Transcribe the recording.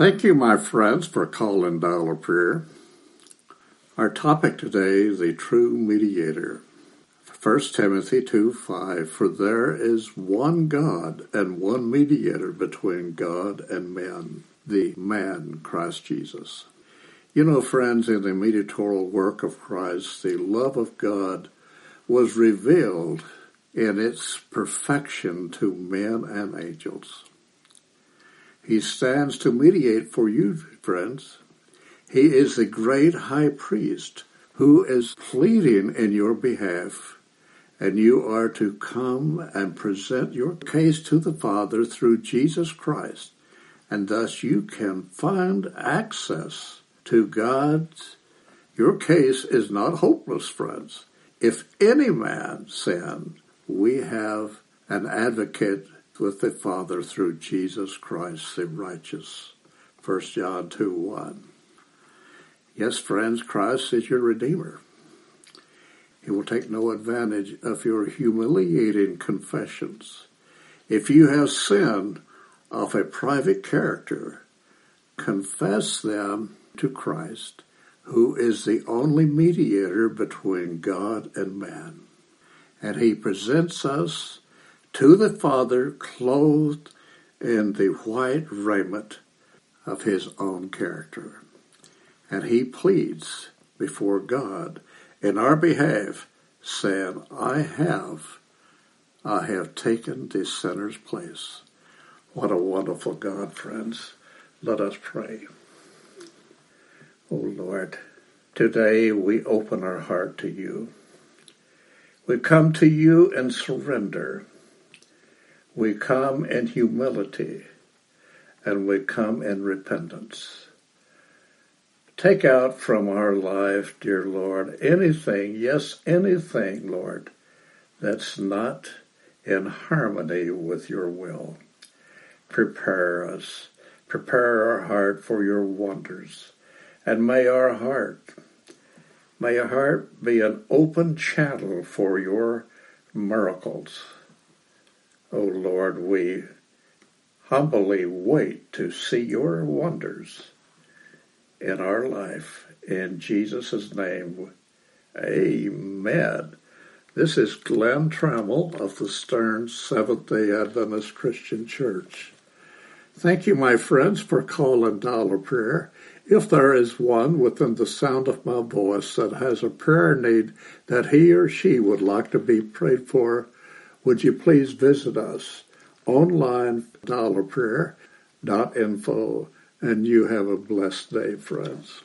Thank you, my friends, for calling of Prayer. Our topic today is the true mediator. 1 Timothy 2 5 For there is one God and one mediator between God and men, the man Christ Jesus. You know, friends, in the mediatorial work of Christ, the love of God was revealed in its perfection to men and angels. He stands to mediate for you, friends. He is the great high priest who is pleading in your behalf, and you are to come and present your case to the Father through Jesus Christ, and thus you can find access to God. Your case is not hopeless, friends. If any man sin, we have an advocate with the Father through Jesus Christ the righteous. 1 John 2 1. Yes, friends, Christ is your Redeemer. He will take no advantage of your humiliating confessions. If you have sinned of a private character, confess them to Christ who is the only mediator between God and man. And he presents us to the Father clothed in the white raiment of his own character. And he pleads before God in our behalf, saying, I have, I have taken the sinner's place. What a wonderful God, friends. Let us pray. O oh Lord, today we open our heart to you. We come to you and surrender. We come in humility and we come in repentance. Take out from our life, dear Lord, anything, yes, anything, Lord, that's not in harmony with your will. Prepare us. Prepare our heart for your wonders. And may our heart, may our heart be an open channel for your miracles. O Lord, we humbly wait to see your wonders in our life. In Jesus' name, amen. This is Glenn Trammell of the Stern Seventh day Adventist Christian Church. Thank you, my friends, for calling Dial-a-Prayer. If there is one within the sound of my voice that has a prayer need that he or she would like to be prayed for, would you please visit us online, dialaprayer.info, and you have a blessed day, friends.